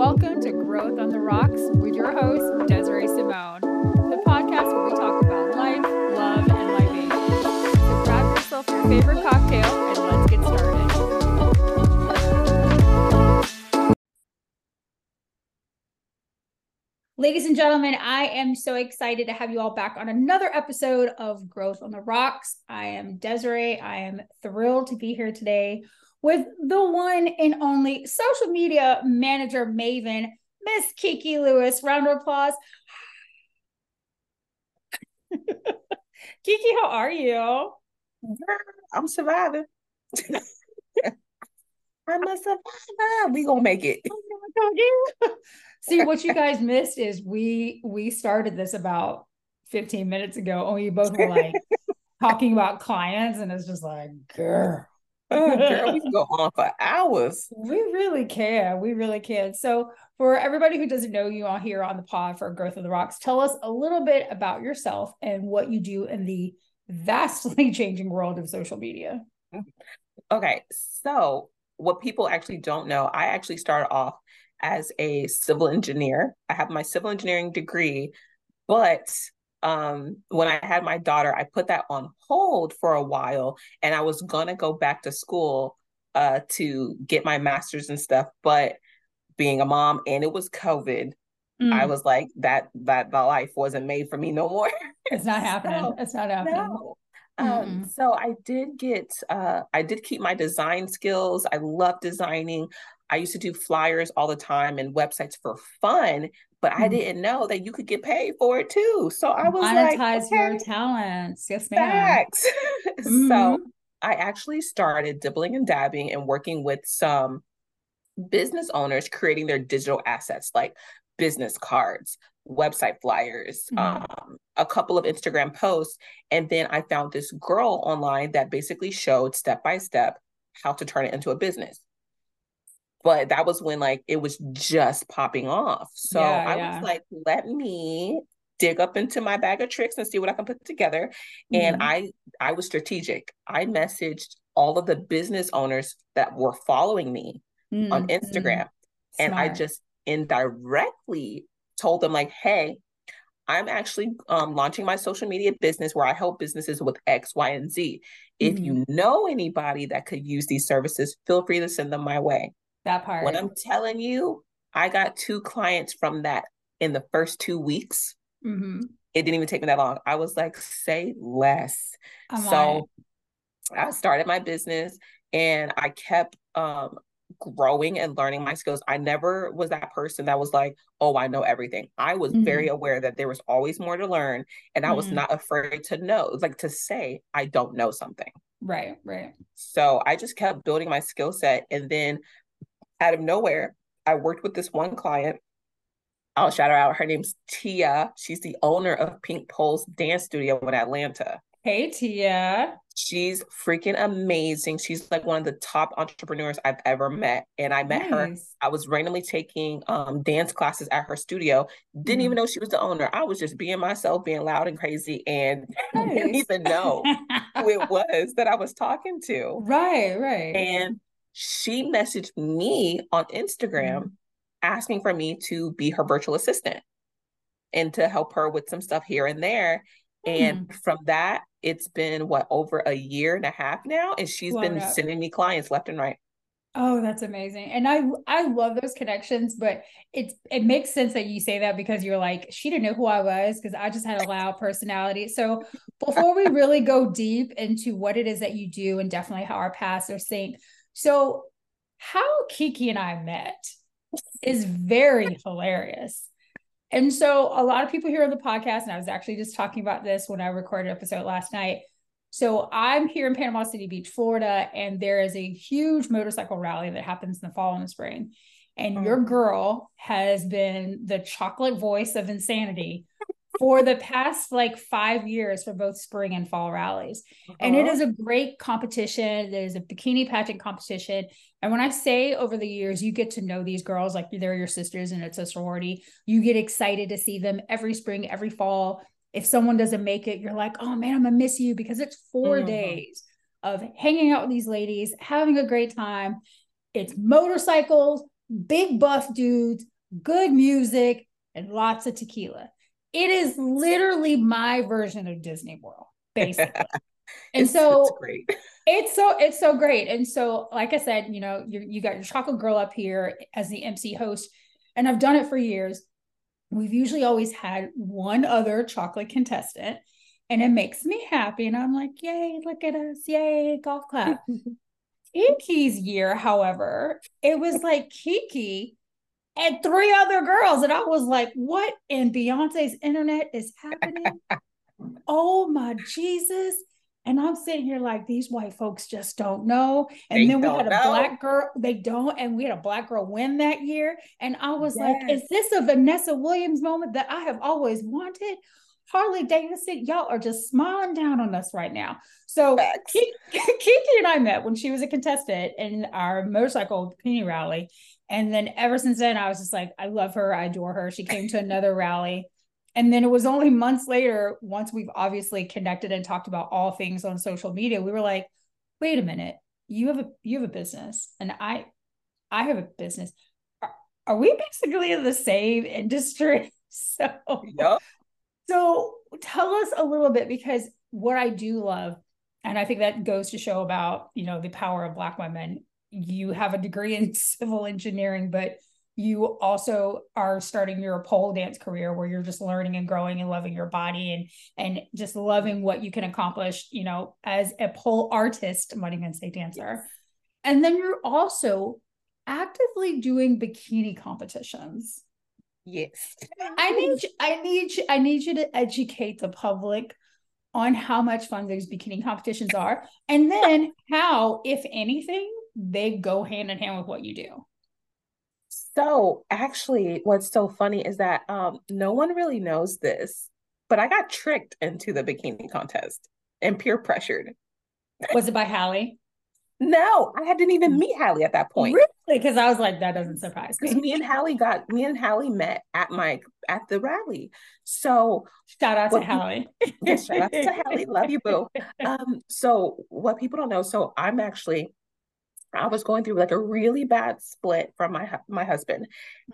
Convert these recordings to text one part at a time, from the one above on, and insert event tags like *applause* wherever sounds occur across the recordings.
Welcome to Growth on the Rocks with your host, Desiree Simone, the podcast where we talk about life, love, and libation. So grab yourself your favorite cocktail and let's get started. Ladies and gentlemen, I am so excited to have you all back on another episode of Growth on the Rocks. I am Desiree. I am thrilled to be here today with the one and only social media manager maven, Miss Key Key Lewis. Round of applause. *laughs* Key Key, how are you? I'm surviving. *laughs* I'm a survivor. We gonna make it. Oh See, what you guys missed is we we started this about 15 minutes ago, and we both were like *laughs* talking about clients, and it's just like, girl. Oh, girl, we *laughs* can go on for hours. We really can. We really can. So, for everybody who doesn't know you on here on the pod for Growth of the Rocks, tell us a little bit about yourself and what you do in the vastly *laughs* changing world of social media. Okay, so what people actually don't know, I actually started off as a civil engineer. I have my civil engineering degree, but um, when I had my daughter, I put that on hold for a while and I was gonna go back to school uh, to get my master's and stuff. But being a mom and it was COVID, mm. I was like, that that the life wasn't made for me no more. *laughs* It's not happening. so, it's not happening. No. Um, so I did get uh I did keep my design skills. I love designing. I used to do flyers all the time and websites for fun, but I mm-hmm. didn't know that you could get paid for it too. So I was monetize like, okay, your talents. Yes, ma'am. Facts. *laughs* mm-hmm. So I actually started dibbling and dabbing and working with some business owners creating their digital assets like business cards, website flyers, mm-hmm. um, a couple of Instagram posts. And then I found this girl online that basically showed step by step how to turn it into a business but that was when like it was just popping off. So yeah, I yeah. was like, let me dig up into my bag of tricks and see what I can put together. Mm-hmm. And I I was strategic. I messaged all of the business owners that were following me mm-hmm. on Instagram. And I just indirectly told them like, hey, I'm actually um, launching my social media business where I help businesses with X, Y, and Z. If mm-hmm. you know anybody that could use these services, feel free to send them my way. That part. When I'm telling you, I got two clients from that in the first two weeks. Mm-hmm. It didn't even take me that long. I was like, say less. I'm so I started my business and I kept um, growing and learning my skills. I never was that person that was like, oh, I know everything. I was mm-hmm. very aware that there was always more to learn and I mm-hmm. was not afraid to know, like to say, I don't know something. Right, right. So I just kept building my skill set. And then out of nowhere, I worked with this one client. I'll shout her out. Her name's Tia. She's the owner of Pink Pulse Dance Studio in Atlanta. Hey, Tia. She's freaking amazing. She's like one of the top entrepreneurs I've ever met. And I met nice. her. I was randomly taking um, dance classes at her studio. Didn't mm. even know she was the owner. I was just being myself, being loud and crazy, and *laughs* nice. didn't even know who it *laughs* was that I was talking to. Right, right. And she messaged me on Instagram mm-hmm. asking for me to be her virtual assistant and to help her with some stuff here and there. And mm. from that, it's been what over a year and a half now, and she's Blown been up. sending me clients left and right. Oh, that's amazing. And I I love those connections, but it's it makes sense that you say that because you're like, she didn't know who I was because I just had a loud personality. So before we really go deep into what it is that you do and definitely how our paths are synced, so, how Key Key and I met is very hilarious. And so, a lot of people here on the podcast, and I was actually just talking about this when I recorded episode last night. So, I'm here in Panama City Beach, Florida, and there is a huge motorcycle rally that happens in the fall and the spring. And oh. your girl has been the chocolate voice of insanity for the past like five years for both spring and fall rallies. Uh-huh. And it uh-huh. a great competition. There's a bikini pageant competition. And when I say over the years, you get to know these girls like they're your sisters and it's a sorority. You get excited to see them every spring, every fall. If someone doesn't make it, you're like, oh man, I'm gonna miss you because it's 4 mm-hmm. days of hanging out with these ladies, having a great time. It's motorcycles, big buff dudes, good music, and lots of tequila. It is literally my version of Disney World, basically. *laughs* and It's- so it's great. *laughs* it's so it's so great. And so, like I said, you know, you you got your chocolate girl up here as the MC host, and I've done it for years. We've usually always had one other chocolate contestant, and it makes me happy. And I'm like, yay, look at us, yay, golf clap. *laughs* Key Key's year, however, it was like Key Key and three other girls. And I was like, what in Beyonce's internet is happening? *laughs* oh my Jesus. And I'm sitting here like these white folks just don't know. And They then we had a know. black girl, they don't, and we had a black girl win that year. And I was like, is this a Vanessa Williams moment that I have always wanted? Harley Davidson, y'all are just smiling down on us right now. So Facts. Ki- *laughs* Key Key and I met when she was a contestant in our motorcycle bikini rally. And then ever since then, I was just like, I love her. I adore her. She came to another rally. And then it was only months later, once we've obviously connected and talked about all things on social media, we were like, wait a minute, you have a you have a business and I I have a business. Are, are we basically in the same industry? *laughs* So Yup. so tell us a little bit because what I do love, and I think that goes to show about, you know, the power of Black women. You have a degree in *laughs* civil engineering, but you also are starting your pole dance career where you're just learning and growing and loving your body and and just loving what you can accomplish, you know, as a pole artist, I'm not even say dancer. And then you're also actively doing bikini competitions. Yes. I need I need I need you to educate the public on how much fun those bikini competitions are and then how, if anything, they go hand in hand with what you do. So actually, what's so funny is that um, no one really knows this, but I got tricked into the bikini contest and peer pressured. *laughs* Was it by Hallie? No, I didn't even meet Hallie at that point. Really? Because I was like, that doesn't surprise Because me. me and Hallie got me and Hallie met at my at the rally. So Shout out to Hallie. *laughs* yes, shout out to Hallie. Love you, boo. *laughs* Um, so what people don't know, so I'm actually I was going through like a really bad split from my my husband,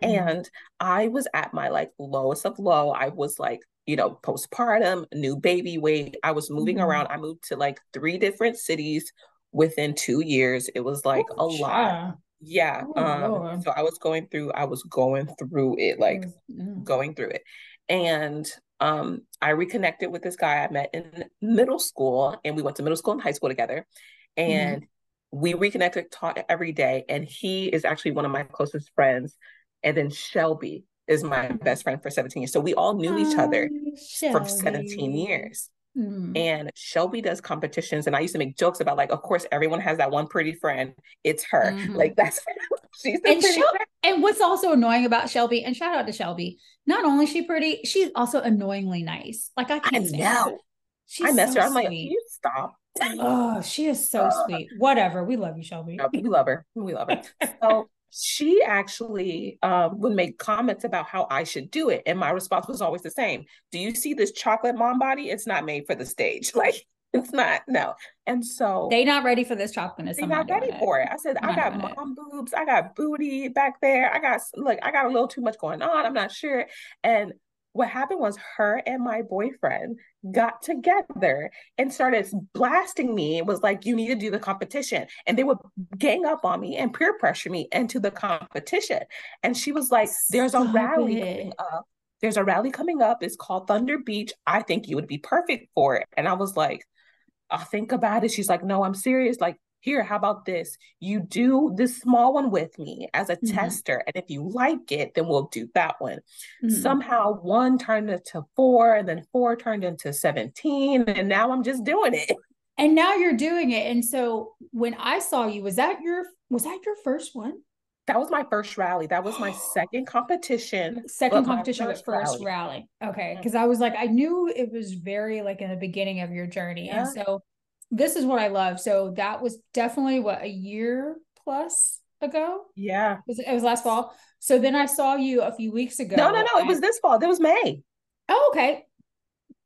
Mhm. and I was at my like lowest of low. I was like, you know, postpartum, new baby weight. I was moving Mhm. around. I moved to like three different cities within two years. It was like a lot. Yeah. Oh, Um, Lord. so I was going through, I was going through it like Mm. going through it. And um, I reconnected with this guy I met in middle school, and we went to middle school and high school together. And we reconnected, taught every day. And he is actually one of my closest friends. And then Shelby is my best friend for 17 years. So we all knew each other for 17 years. Mm. And Shelby does competitions. And I used to make jokes about, like, of course, everyone has that one pretty friend. It's her. Mhm. Like, that's *laughs* she's the And pretty Shel- and what's also annoying about Shelby, and shout out to Shelby, not only is she pretty, she's also annoyingly nice. Like I I can't her. know. She's I messed so her. I'm like, can you stop? Oh, she is so Ugh. sweet. Whatever. We love you, Shelby. Uh, we love her. We love her. So *laughs* she actually um, would make comments about how I should do it. And my response was always the same. Do you see this chocolate mom body? It's not made for the stage. *laughs* Like, it's not, no. And so They not ready for this chocolate. they're I'm not ready doing for it. I said, I'm I got doing it. mom boobs, I got booty back there. I got like I got a little too much going on. I'm not sure. And what happened was her and my boyfriend got together and started blasting me. It was like, you need to do the competition. And they would gang up on me and peer pressure me into the competition. And she was like, there's a Stop rally it. coming up. There's a rally coming up. It's called Thunder Beach. I think you would be perfect for it. And I was like, I'll think about it. She's like, no, I'm serious. Like, here, how about this? You do this small one with me as a Mhm. tester. And if you like it, then we'll do that one. Mhm. Somehow one turned into four, and then four turned into 17. And now I'm just doing it. *laughs* And now you're doing it. And so when I saw you, was that your was that your first one? That was my first rally. That was my second *gasps* competition. Second competition, but first rally. Okay. Mhm. Because I was like, I knew it was very like in the beginning of your journey. And so this is what I love. So that was definitely what a year plus ago. Yeah. Was it, it was last fall. So then I saw you a few weeks ago. No, no, no. It was this fall. It was May. Oh, okay.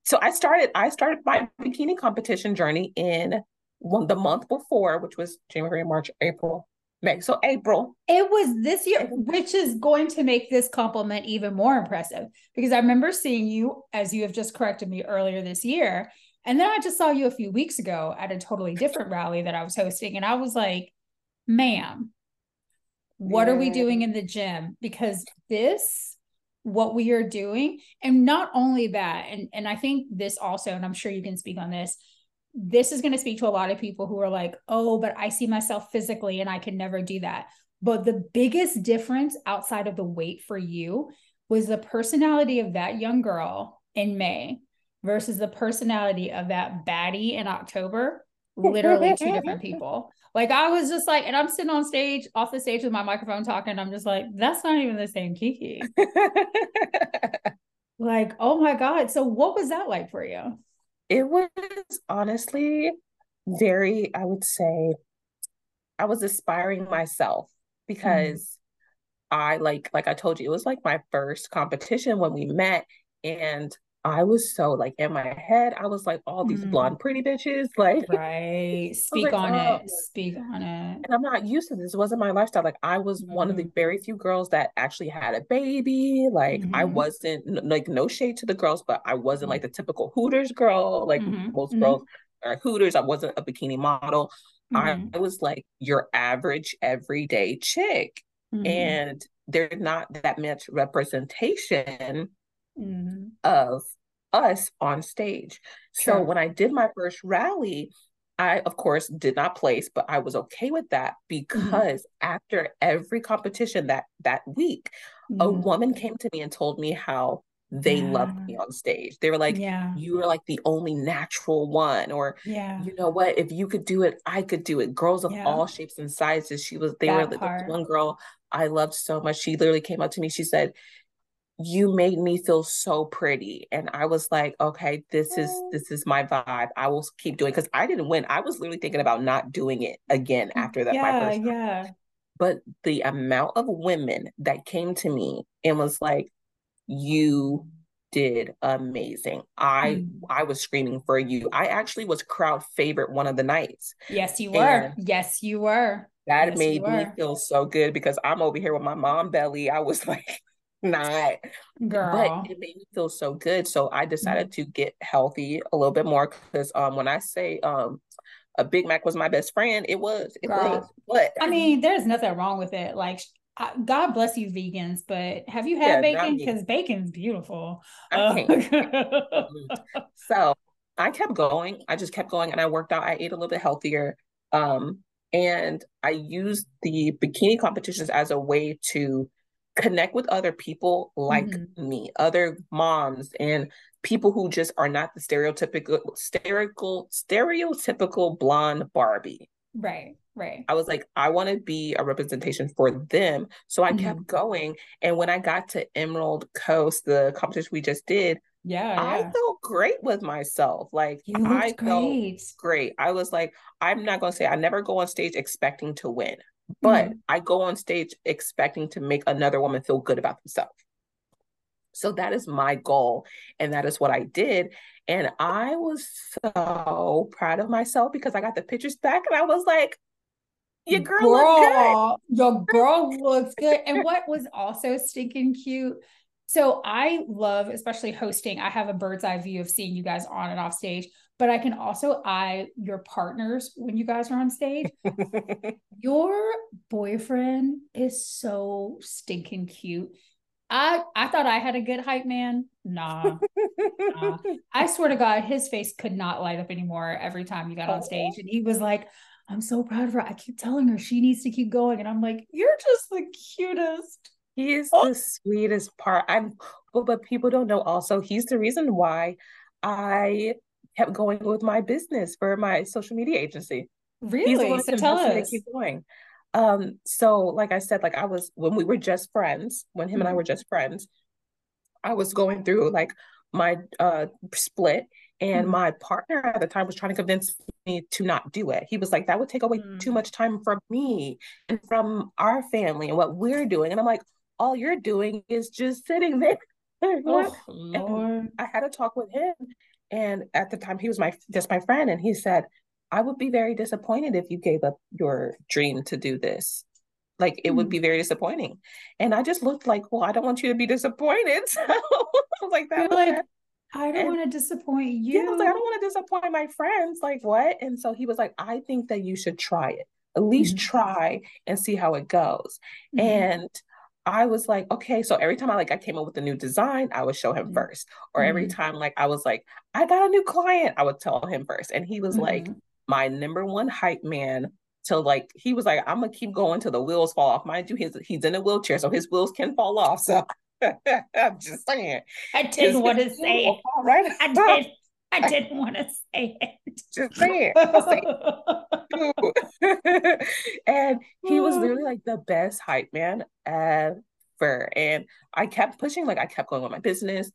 So I started I started my bikini competition journey in one the month before, which was January, March, April. May. So April. It was this year, which is going to make this compliment even more impressive because I remember seeing you, as you have just corrected me earlier this year. And then I just saw you a few weeks ago at a totally different rally that I was hosting. And I was like, ma'am, what yeah. are we doing in the gym? Because this, what we are doing, and not only that, and, and I think this also, and I'm sure you can speak on this, this is going to speak to a lot of people who are like, oh, but I see myself physically and I can never do that. But the biggest difference outside of the weight for you was the personality of that young girl in May versus the personality of that baddie in October. Literally two different *laughs* people. Like I was just like, and I'm sitting on stage, off the stage with my microphone talking. I'm just like, that's not even the same Key Key. *laughs* like, oh my God. So what was that like for you? It was honestly very, I would say, I was aspiring myself mm-hmm. because mm. I like, like I told you, it was like my first competition when we met. And I was so like in my head, I was like all these mm. blonde pretty bitches. *laughs* Like right. Speak like, on oh. it. Speak on it. And I'm not used to this. It wasn't my lifestyle. Like I was mm. one of the mm-hmm. very few girls that actually had a baby. Like mm-hmm. I wasn't like no shade to the girls, but I wasn't like the typical Hooters girl. Like mm-hmm. most mm-hmm. girls are Hooters. I wasn't a bikini model. I, I was like your average everyday chick. And there's not that much representation mm-hmm. Of us on stage. Sure. So when I did my first rally, I, of course, did not place, but I was okay with that mm-hmm. because mm-hmm. after every competition that that week, mm-hmm. a woman came to me and told me how they yeah. loved me on stage. They were like, yeah. you were like the only natural one. Or, yeah. you know what? If you could do it, I could do it. Girls of yeah. all shapes and sizes. She was, they that were like one girl I loved so much. She literally came up to me. She said, you made me feel so pretty. And i was like okay this is this is my vibe. I will keep doing because i didn't win. I was literally thinking about not doing it again mm, after that yeah yeah. But the amount of women that came to me and was like you did amazing. I mm. i was screaming for you. I actually was crowd favorite one of the nights. Yes you were. And yes you were. that yes, made me feel so good because i'm over here with my mom belly. I was *laughs* like not girl but it made me feel so good so i decided mm-hmm. to get healthy a little bit more because um when i say um a big mac was my best friend it was it girl. was but i mean there's nothing wrong with it like God bless you, vegans. But have you had yeah, bacon? Because bacon's beautiful. I uh, *laughs* so I kept going. I just kept going, and I worked out. I ate a little bit healthier, um, and I used the bikini competitions as a way to connect with other people like mm-hmm. me, other moms and people who just are not the stereotypical stereotypical stereotypical blonde Barbie. Right, right. I was like, I want to be a representation for them. So I mm-hmm. kept going. And when I got to Emerald Coast, the competition we just did, yeah, I yeah. felt great with myself. Like I great. felt great. I was like, I'm not gonna say I never go on stage expecting to win. But mm-hmm. I go on stage expecting to make another woman feel good about themselves. So that is my goal. And that is what I did. And I was so proud of myself because I got the pictures back and I was like, your girl, girl Your girl looks good. And *laughs* what was also stinking cute so I love, especially hosting, I have a bird's eye view of seeing you guys on and off stage, but I can also eye your partners when you guys are on stage. *laughs* your boyfriend is so stinking cute. I I thought I had a good hype man. Nah, nah. *laughs* I swear to God, his face could not light up anymore every time you got on oh. stage. And he was like, I'm so proud of her. I keep telling her she needs to keep going. And I'm like, you're just the cutest. He is oh. the sweetest part. I'm oh, but people don't know also he's the reason why I kept going with my business for my social media agency. Really? So tell us. keep going. Um, so like I said, like I was when we were just friends, when him mm-hmm. and I mm-hmm. were just friends, I was going through like my uh split and mm-hmm. my partner at the time was trying to convince me to not do it. He was like, that would take away mm-hmm. too much time from me and from our family and what we're doing. And I'm like, all you're doing is just sitting *laughs* there. oh, Lord. I had a talk with him. And at the time, he was my just my friend. And he said, I would be very disappointed if you gave up your dream to do this. Like it mm would be very disappointing. And I just looked like, well, I don't want you to be disappointed. *laughs* So I was like, that. like, I don't want to disappoint you. Yeah, I like, I don't want to disappoint my friends. Like, what? And so he was like, I think that you should try it. At least mm-hmm. try and see how it goes. Mm-hmm. And I was like, okay. So every time I like I came up with a new design, I would show him mm-hmm. first. Or every mm-hmm. time like I was like, I got a new client, I would tell him first. And he was like mm-hmm. my number one hype man till like he was like, I'm gonna keep going till the wheels fall off. Mind you, his he's in a wheelchair, so his wheels can fall off. So *laughs* I'm just saying. I didn't want to say it. Right? I did. *laughs* I didn't want to say it. Just say it. *laughs* and he was literally like the best hype man ever. And I kept pushing, like I kept going with my business.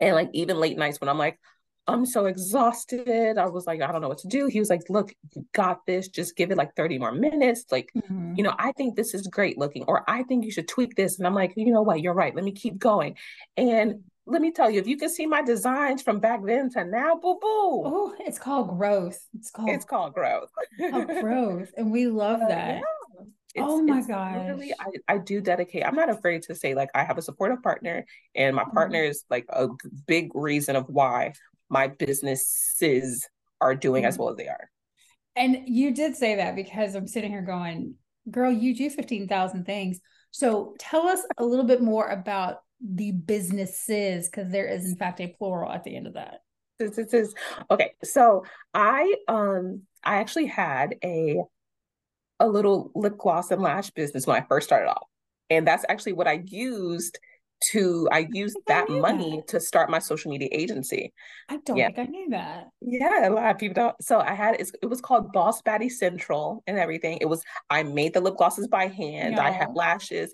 And like even late nights when I'm like, I'm so exhausted. I was like, I don't know what to do. He was like, Look, you got this. Just give it like 30 more minutes. Like, mm-hmm. you know, I think this is great looking, or I think you should tweak this. And I'm like, You know what? You're right. Let me keep going. And let me tell you, if you can see my designs from back then to now, boo boo. Oh, it's called growth. It's called it's called growth. called growth. And we *laughs* love that. Uh, yeah. It's, oh my god! Really, I, I do dedicate. I'm not afraid to say like I have a supportive partner and my mm-hmm. partner is like a big reason of why my businesses are doing mm-hmm. as well as they are. And you did say that because I'm sitting here going, girl, you do 15,000 things. So tell us a little bit more about the businesses because there is in fact a plural at the end of that. This, this is okay. So I um I actually had a a little lip gloss and lash business when I first started off. And that's actually what I used to I used I that money that. to start my social media agency. I don't yeah. think I knew that. Yeah, a lot of people don't. So I had it, it was called Boss Baddie Central and everything. It was I made the lip glosses by hand. I had lashes,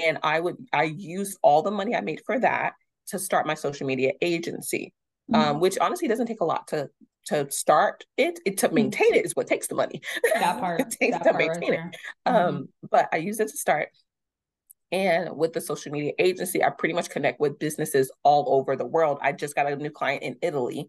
and I would I used all the money I made for that to start my social media agency. Um, mm-hmm. Um, which honestly doesn't take a lot to to start it, it to mm-hmm. maintain it is what takes the money. That *laughs* part. it takes to maintain right it. Mm-hmm. Um, but I use it to start. And with the social media agency, I pretty much connect with businesses all over the world. I just got a new client in Italy.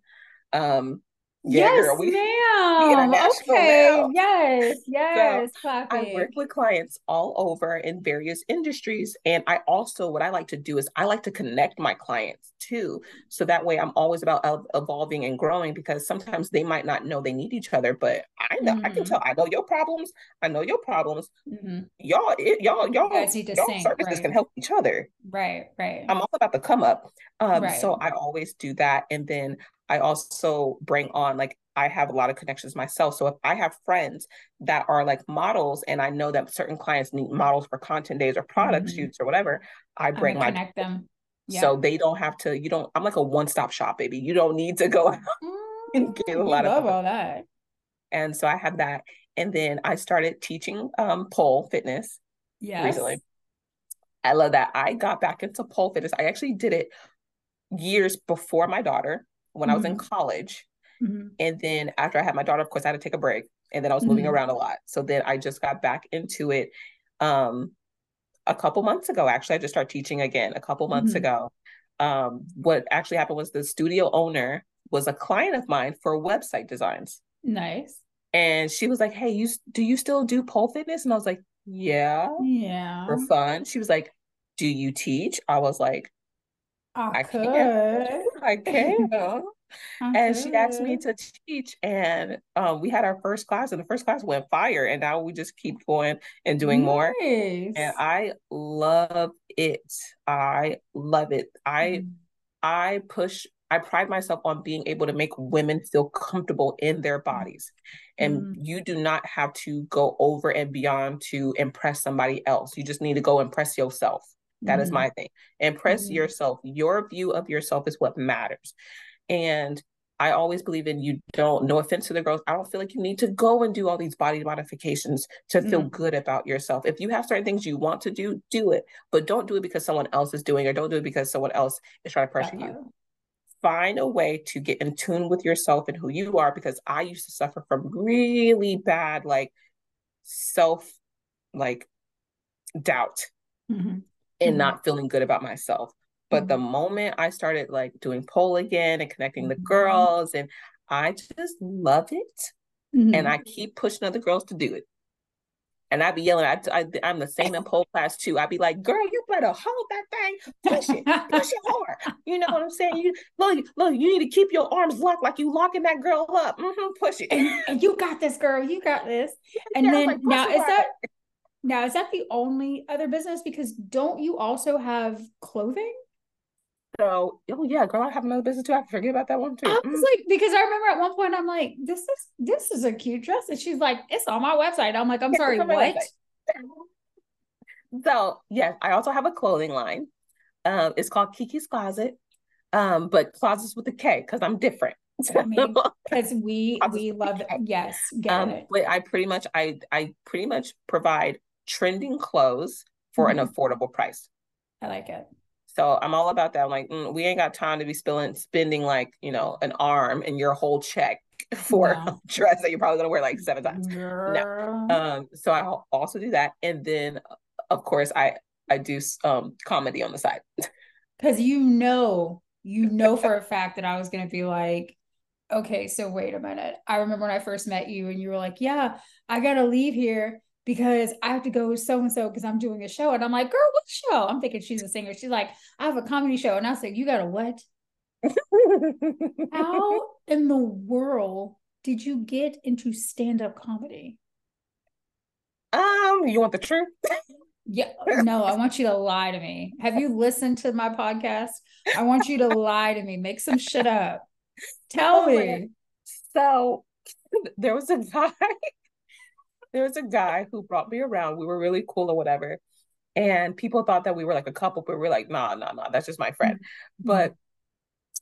Um, yeah, yes, girl, we, ma'am. okay. Now. Yes, *laughs* yes. So I work with clients all over in various industries. And I also, what I like to do is I like to connect my clients too. So that way I'm always about evolving and growing because sometimes they might not know they need each other, but I know, mm-hmm. I can mm-hmm. tell, I know your problems. I know your problems. Mm-hmm. Y'all, it, y'all, y'all, you guys need to y'all sync, services right. can help each other. Right, right. I'm all about the come up. Um, right. So I always do that. And then I also bring on like I have a lot of connections myself. So if I have friends that are like models and I know that certain clients need models for content days or product mm-hmm. shoots or whatever, I bring my connect them. Yeah. So they don't have to, you don't, I'm like a one-stop shop, baby. You don't need to go *laughs* out and get a mm, lot of all that. And so I have that. And then I started teaching um pole fitness yes. recently. I love that. I got back into pole fitness. I actually did it years before my daughter when mm-hmm. I was in mm-hmm. college. Mm-hmm. And then after I had my daughter, of course, I had to take a break. And then I was mm-hmm. moving around a lot. So then I just got back into it um, a couple months ago. Actually, I just started teaching again a couple months mm-hmm. ago. Um, what actually happened was the studio owner was a client of mine for website designs. Nice. And she was like, Hey, you do you still do pole fitness? And I was like, Yeah. Yeah. For fun. She was like, Do you teach? I was like, I, I could. Can. I can. *laughs* and she asked me to teach, and um, we had our first class, and the first class went fire, and now we just keep going and doing nice. more. And I love it. I love it. I mm. I push. I pride myself on being able to make women feel comfortable in their bodies. And mm. you do not have to go over and beyond to impress somebody else. You just need to go impress yourself. That mm is my thing. Impress mm yourself. Your view of yourself is what matters. And I always believe in you don't, no offense to the girls, I don't feel like you need to go and do all these body modifications to feel mm good about yourself. If you have certain things you want to do, do it, but don't do it because someone else is doing or don't do it because someone else is trying to pressure uh-huh. you. Find a way to get in tune with yourself and who you are because I used to suffer from really bad, like self, like doubt. Mm-hmm and mm-hmm. not feeling good about myself. But mm-hmm. the moment I started like doing pole again and connecting the mm-hmm. girls, and I just love it. And mm-hmm. I keep pushing other girls to do it. And I'd be yelling. I, I, I'm the same in pole class too. I'd be like, "Girl, you better hold that thing, push it, push it *laughs* hard." You know what I'm saying? You look, look. You need to keep your arms locked like you locking that girl up. Mm-hmm, push it. And, and, you got this, girl. You got this. *laughs* And yeah, then like, now is that now is that the only other business? Because don't you also have clothing? So, oh yeah, girl, I have another business too. I forget about that one too. I was mm. like, because I remember at one point I'm like, this is this is a cute dress, and she's like, it's on my website. I'm like, I'm sorry, what? *laughs* so yes, I also have a clothing line. Um, it's called Key Key's Closet, um, but closets with a K because I'm different. because *laughs* we we love it. Yes, get um, it. But I pretty much I I pretty much provide trending clothes for mm-hmm. an affordable price. I like it. So I'm all about that. I'm like, mm, we ain't got time to be spilling, spending like, you know, an arm and your whole check *laughs* for a dress that you're probably gonna wear like seven times. No. Um, so I also do that. And then of course I I do um comedy on the side. *laughs* Cause you know, you *laughs* know for a fact that I was gonna be like, okay, so wait a minute. I remember when I first met you and you were like, Yeah, I gotta leave here because I have to go so and so because I'm doing a show. And I'm like, girl, what show? I'm thinking she's a singer. She's like, I have a comedy show. And I said, You got a what? *laughs* How in the world did you get into stand-up comedy? Um, you want the truth? yeah, *laughs* no, I want you to lie to me. Have you listened to my podcast? I want you to lie to me. Make some shit up. Tell oh, me. So *laughs* there was a guy there was a guy who brought me around. We were really cool or whatever. And people thought that we were like a couple, but we are like, nah, nah, nah, that's just my friend. Mm-hmm. But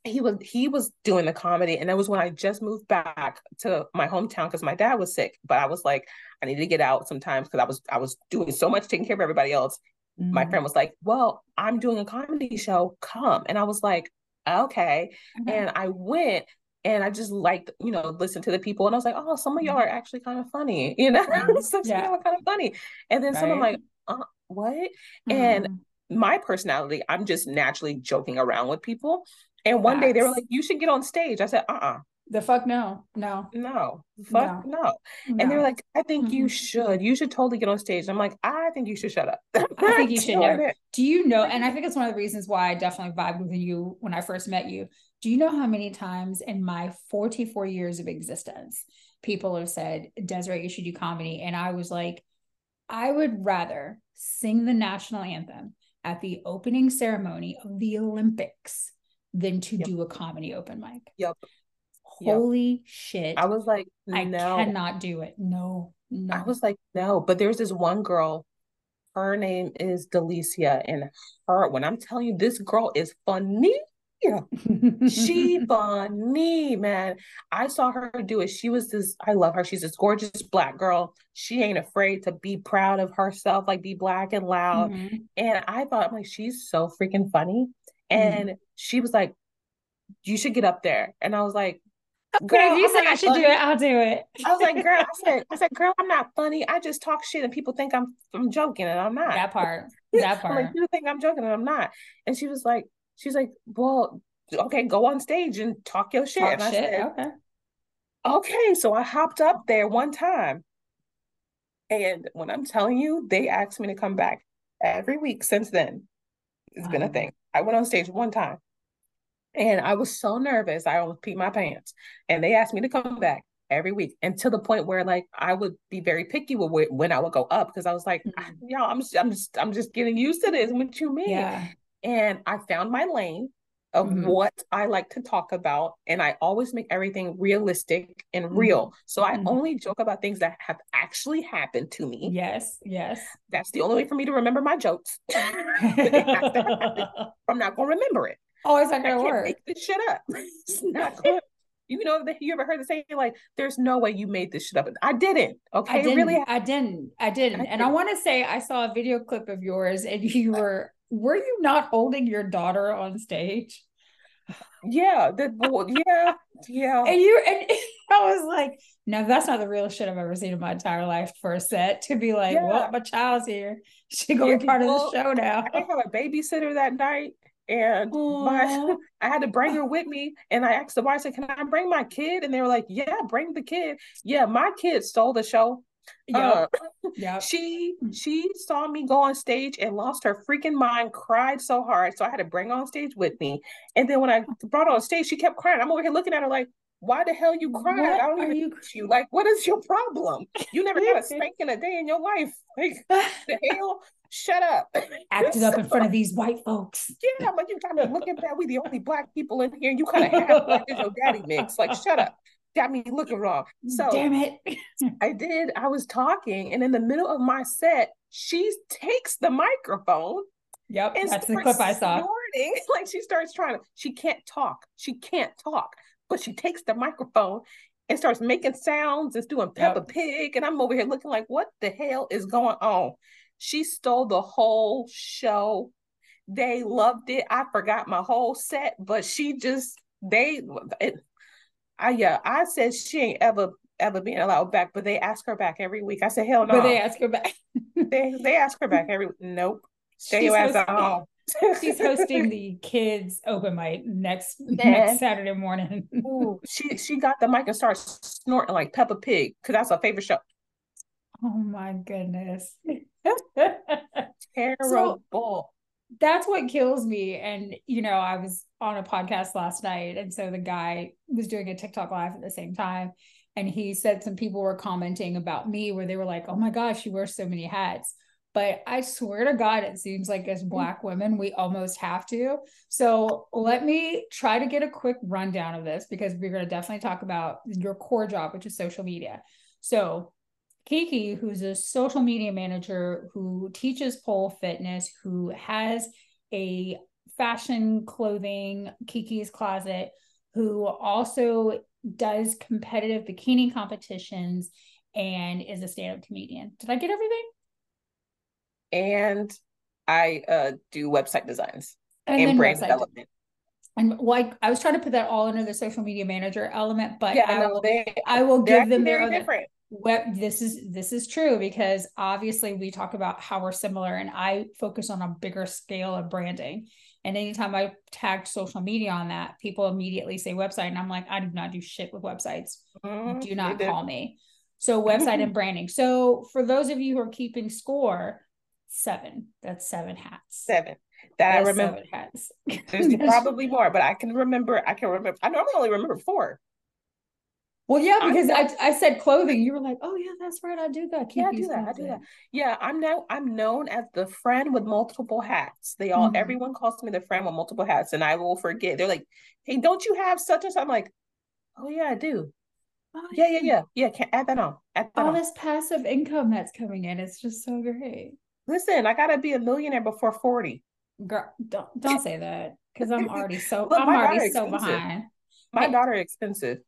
he was he was doing the comedy and that was when i just moved back to my hometown because my dad was sick but i was like i need to get out sometimes because i was i was doing so much taking care of everybody else mm-hmm. my friend was like well i'm doing a comedy show come and i was like okay mm-hmm. and i went and I just liked, you know, listen to the people, and I was like, oh, some of y'all are mm-hmm. actually kind of funny, *laughs* you know, mm-hmm. some yeah. of y'all are kind of funny. And then right. someone like, uh, what? Mm-hmm. And my personality, I'm just naturally joking around with people. And one Facts. day they were like, you should get on stage. I said, uh uh-uh. uh The fuck no, no, no, fuck no. no. no. And they were like, I think mm-hmm. you should. You should totally get on stage. I'm like, I think you should shut up. *laughs* I think you should never. Do you know? And I think it's one of the reasons why I definitely vibed with you when I first met you do you know how many times in my 44 years of existence people have said, Desiree, you should do comedy? And I was like, I would rather sing the national anthem at the opening ceremony of the Olympics than to yep. do a comedy open mic. Yep. Holy yep. shit. I was like, no. I cannot do it. No, no. I was like, no. But there's this one girl, her name is Delicia, and her, when I'm telling you, this girl is funny she *laughs* funny, man. I saw her do it. She was this, I love her. She's this gorgeous black girl. She ain't afraid to be proud of herself, like be black and loud. Mm-hmm. And I thought, I'm like, she's so freaking funny. And mm-hmm. she was like, you should get up there. And I was like, Girl, you said I should funny. do it. I'll do it. I was like, girl, I said, I said, *laughs* girl, I'm not funny. I just talk shit and people think I'm I'm joking and I'm not. That part. *laughs* That part. I'm like, you think I'm joking and I'm not. And she was like, she's like, well, okay, go on stage and talk your shit. Talk and I shit. said, okay. Okay. So I hopped up there one time. And when I'm telling you, they asked me to come back every week since then. It's wow. been a thing. I went on stage one time and I was so nervous. I almost peed my pants. And they asked me to come back every week and to the point where like I would be very picky with when I would go up because I was like, mm-hmm. y'all, I'm just, I'm just, I'm just getting used to this. What you mean? Yeah. And I found my lane of mm-hmm. what I like to talk about. And I always make everything realistic and mm-hmm. real. So I mm-hmm. only joke about things that have actually happened to me. Yes, yes. That's the only way for me to remember my jokes. *laughs* *laughs* I'm not going to remember it. Oh, it's not going to work. Make this shit up. *laughs* it's not going you know that you ever heard the saying like there's no way you made this shit up i didn't okay i didn't really i didn't i didn't I and didn't. i want to say i saw a video clip of yours and you were were you not holding your daughter on stage? Yeah, that yeah, yeah. And you and *laughs* I was like, no, that's not the real shit I've ever seen in my entire life for a set to be like, yeah. well, my child's here. She gonna yeah, be part well, of the show now. I have a babysitter that night and my, *laughs* I had to bring her with me. And I asked the bar, I said, Can I bring my kid? And they were like, Yeah, bring the kid. Yeah, my kid stole the show Yeah. Uh, yep. She she saw me go on stage and lost her freaking mind, cried so hard. So I had to bring her on stage with me. And then when I brought her on stage, she kept crying. I'm over here looking at her like, why the hell you crying? What I don't even you- you. Like, what is your problem? You never got a *laughs* spanking a day in your life. Like *laughs* the hell? Shut up. Acted up in front of *laughs* these white folks. Yeah, but you got me looking bad. We the only black people in here. You kind of have like, your daddy mix. Like, shut up. Got me looking wrong. So Damn it. *laughs* I did. I was talking, and in the middle of my set, she takes the microphone Yep. That's the clip I saw. snorting. *laughs* Like she starts trying to. She can't talk. She can't talk, but she takes the microphone and starts making sounds and doing Peppa Pig, and I'm over here looking like, what the hell is going on? She stole the whole show. They loved it. I forgot my whole set, but she just they. It, I yeah, I said she ain't ever ever being allowed back, but they ask her back every week. I said hell no. But they ask her back. *laughs* they they ask her back every nope. Stay She's your ass at hosting- home. *laughs* She's hosting the kids open mic next Yeah. next Saturday morning. *laughs* Ooh, she she got the mic and starts snorting like Peppa Pig because that's her favorite show. oh my goodness. Terrible. That's what kills me. And you know, I was on a podcast last night, and so the guy was doing a TikTok live at the same time, and he said some people were commenting about me where they were like, "Oh my gosh, you wear so many hats." But I swear to God, it seems like as mm-hmm. Black women, we almost have to. So let me try to get a quick rundown of this because we're going to definitely talk about your core job, which is social media. So Key Key, who's a social media manager who teaches pole fitness, who has a fashion clothing, Key Key's Closet, who also does competitive bikini competitions and is a stand up comedian. Did I get everything? And I uh, do website designs And, and, brand development. And like I was trying to put that all under the social media manager element, but yeah, I will they I will give them their other different. Web this is this is true because obviously we talk about how we're similar and i focus on a bigger scale of branding and anytime i tagged social media on that people immediately say website and i'm like i do not do shit with websites Mhm, do not call me so website and *laughs* branding so for those of you who are keeping score seven that's seven hats seven that I remember. hats There's *laughs* probably more, but I can remember. I can remember. I normally only remember four. Well yeah because not- I, I said clothing you were like oh yeah that's right i do that Yeah, I do that. I do that. Yeah, I'm now I'm known as the friend with multiple hats. They all Mhm. everyone calls me the friend with multiple hats, and I will forget. They're like, "Hey, don't you have such and such?" I'm like, "Oh yeah, I do. Oh, Yeah, yeah, yeah, yeah. Can add that on. Add that all on. this passive income that's coming in it's just so great Listen, I gotta be a millionaire before forty. girl don't don't say that because i'm *laughs* already so i'm already so expensive. behind My Hey. daughter expensive.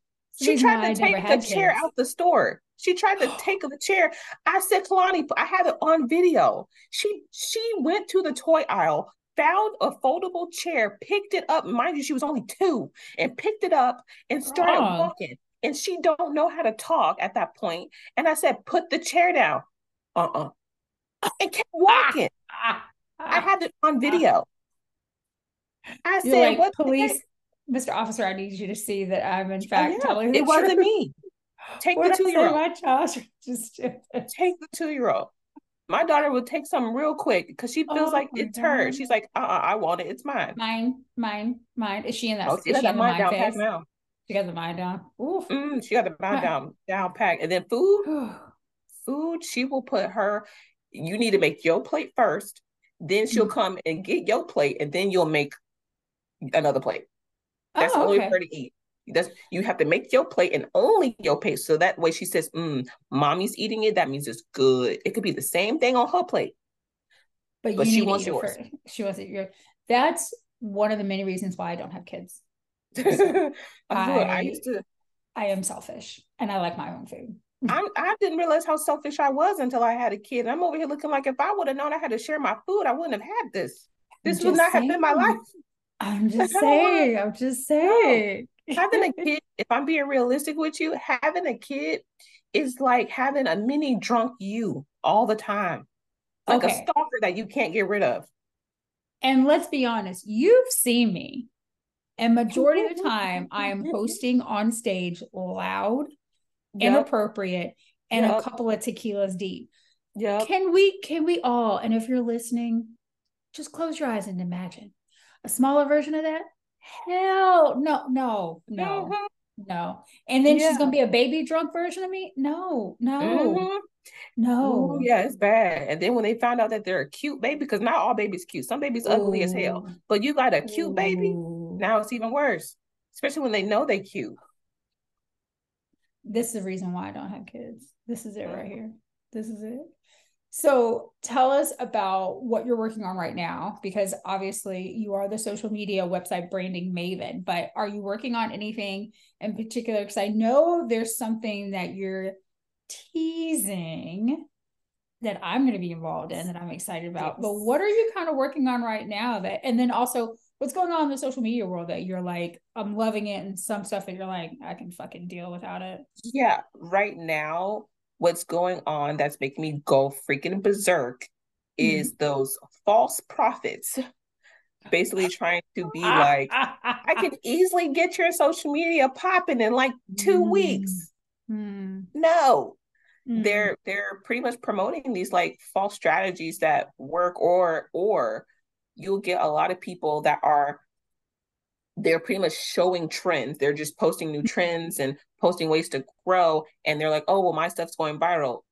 She tried to take the chair kids. out the store. She tried to *gasps* take the chair. I said, Kalani, I have it on video. She she went to the toy aisle, found a foldable chair, picked it up. Mind you, she was only two, and picked it up and started Wrong. walking. And she don't know how to talk at that point. And I said, put the chair down. Uh-uh. *sighs* And kept walking. Ah, I ah. had it on video. I You're said, like what police? Mr officer i need you to see that i'm in Oh, fact telling the it wasn't me. *laughs* Take What *laughs* the two-year-old. my child just take the two year old. My daughter will take something real quick because she feels Oh like it's hers. God. She's like, uh, uh I want it. It's mine. mine mine mine is she in that Oh, she is got she in the mind mind down pat phase now. she got the mind down Oof. Mm, she got the mind down down pack. And then food, *sighs* food. She will put her. You need to make your plate first. Then she'll Mm. come and get your plate, and then you'll make another plate. That's oh, only okay. for her to eat. That's you have to make your plate and only your plate. So that way she says, mm, mommy's eating it. That means it's good. It could be the same thing on her plate. but, but you she wants yours. first. she wants it your that's one of the many reasons why i don't have kids *laughs* I, I- I used to I am selfish and I like my own food. *laughs* I, I didn't realize how selfish I was until I had a kid. I'm over here looking like if I would have known I had to share my food, I wouldn't have had this. This would not have been my life. I'm *laughs* just I don't wanna- saying. I'm just saying. Having a *laughs* kid, if I'm being realistic with you, having a kid is like having a mini drunk you all the time. Like a stalker that you can't get rid of. And let's be honest, you've seen me. And majority of the time *laughs* I am hosting on stage loud, Yep. inappropriate, and yep. a couple of tequilas deep. Yeah. Can we can we all, and if you're listening, just close your eyes and imagine a smaller version of that? Hell no, no, no, mm-hmm. no. And then yeah. she's gonna be a baby drunk version of me? No, no. Mm-hmm. No. Ooh, yeah, it's bad. And then when they find out that they're a cute baby, because not all babies cute. Some babies Ooh. ugly as hell. But you got a cute Ooh. baby. Now it's even worse. Especially when they know they cute. This is the reason why I don't have kids. This is it right here. This is it. So tell us about what you're working on right now, because obviously you are the social media website branding maven, but are you working on anything in particular? Because I know there's something that you're teasing that I'm going to be involved in that I'm excited about. Yes. But what are you kind of working on right now that and then also what's going on in the social media world that you're like I'm loving it and some stuff that you're like I can fucking deal without it. Yeah, right now what's going on that's making me go freaking berserk mm-hmm. is those false prophets basically trying to be like I can *laughs* easily get your social media popping in like 2 mm. weeks Mm. No. They're they're pretty much promoting these like false strategies that work or or you'll get a lot of people that are they're pretty much showing trends. They're just posting new trends and posting ways to grow and they're like, "Oh, well my stuff's going viral.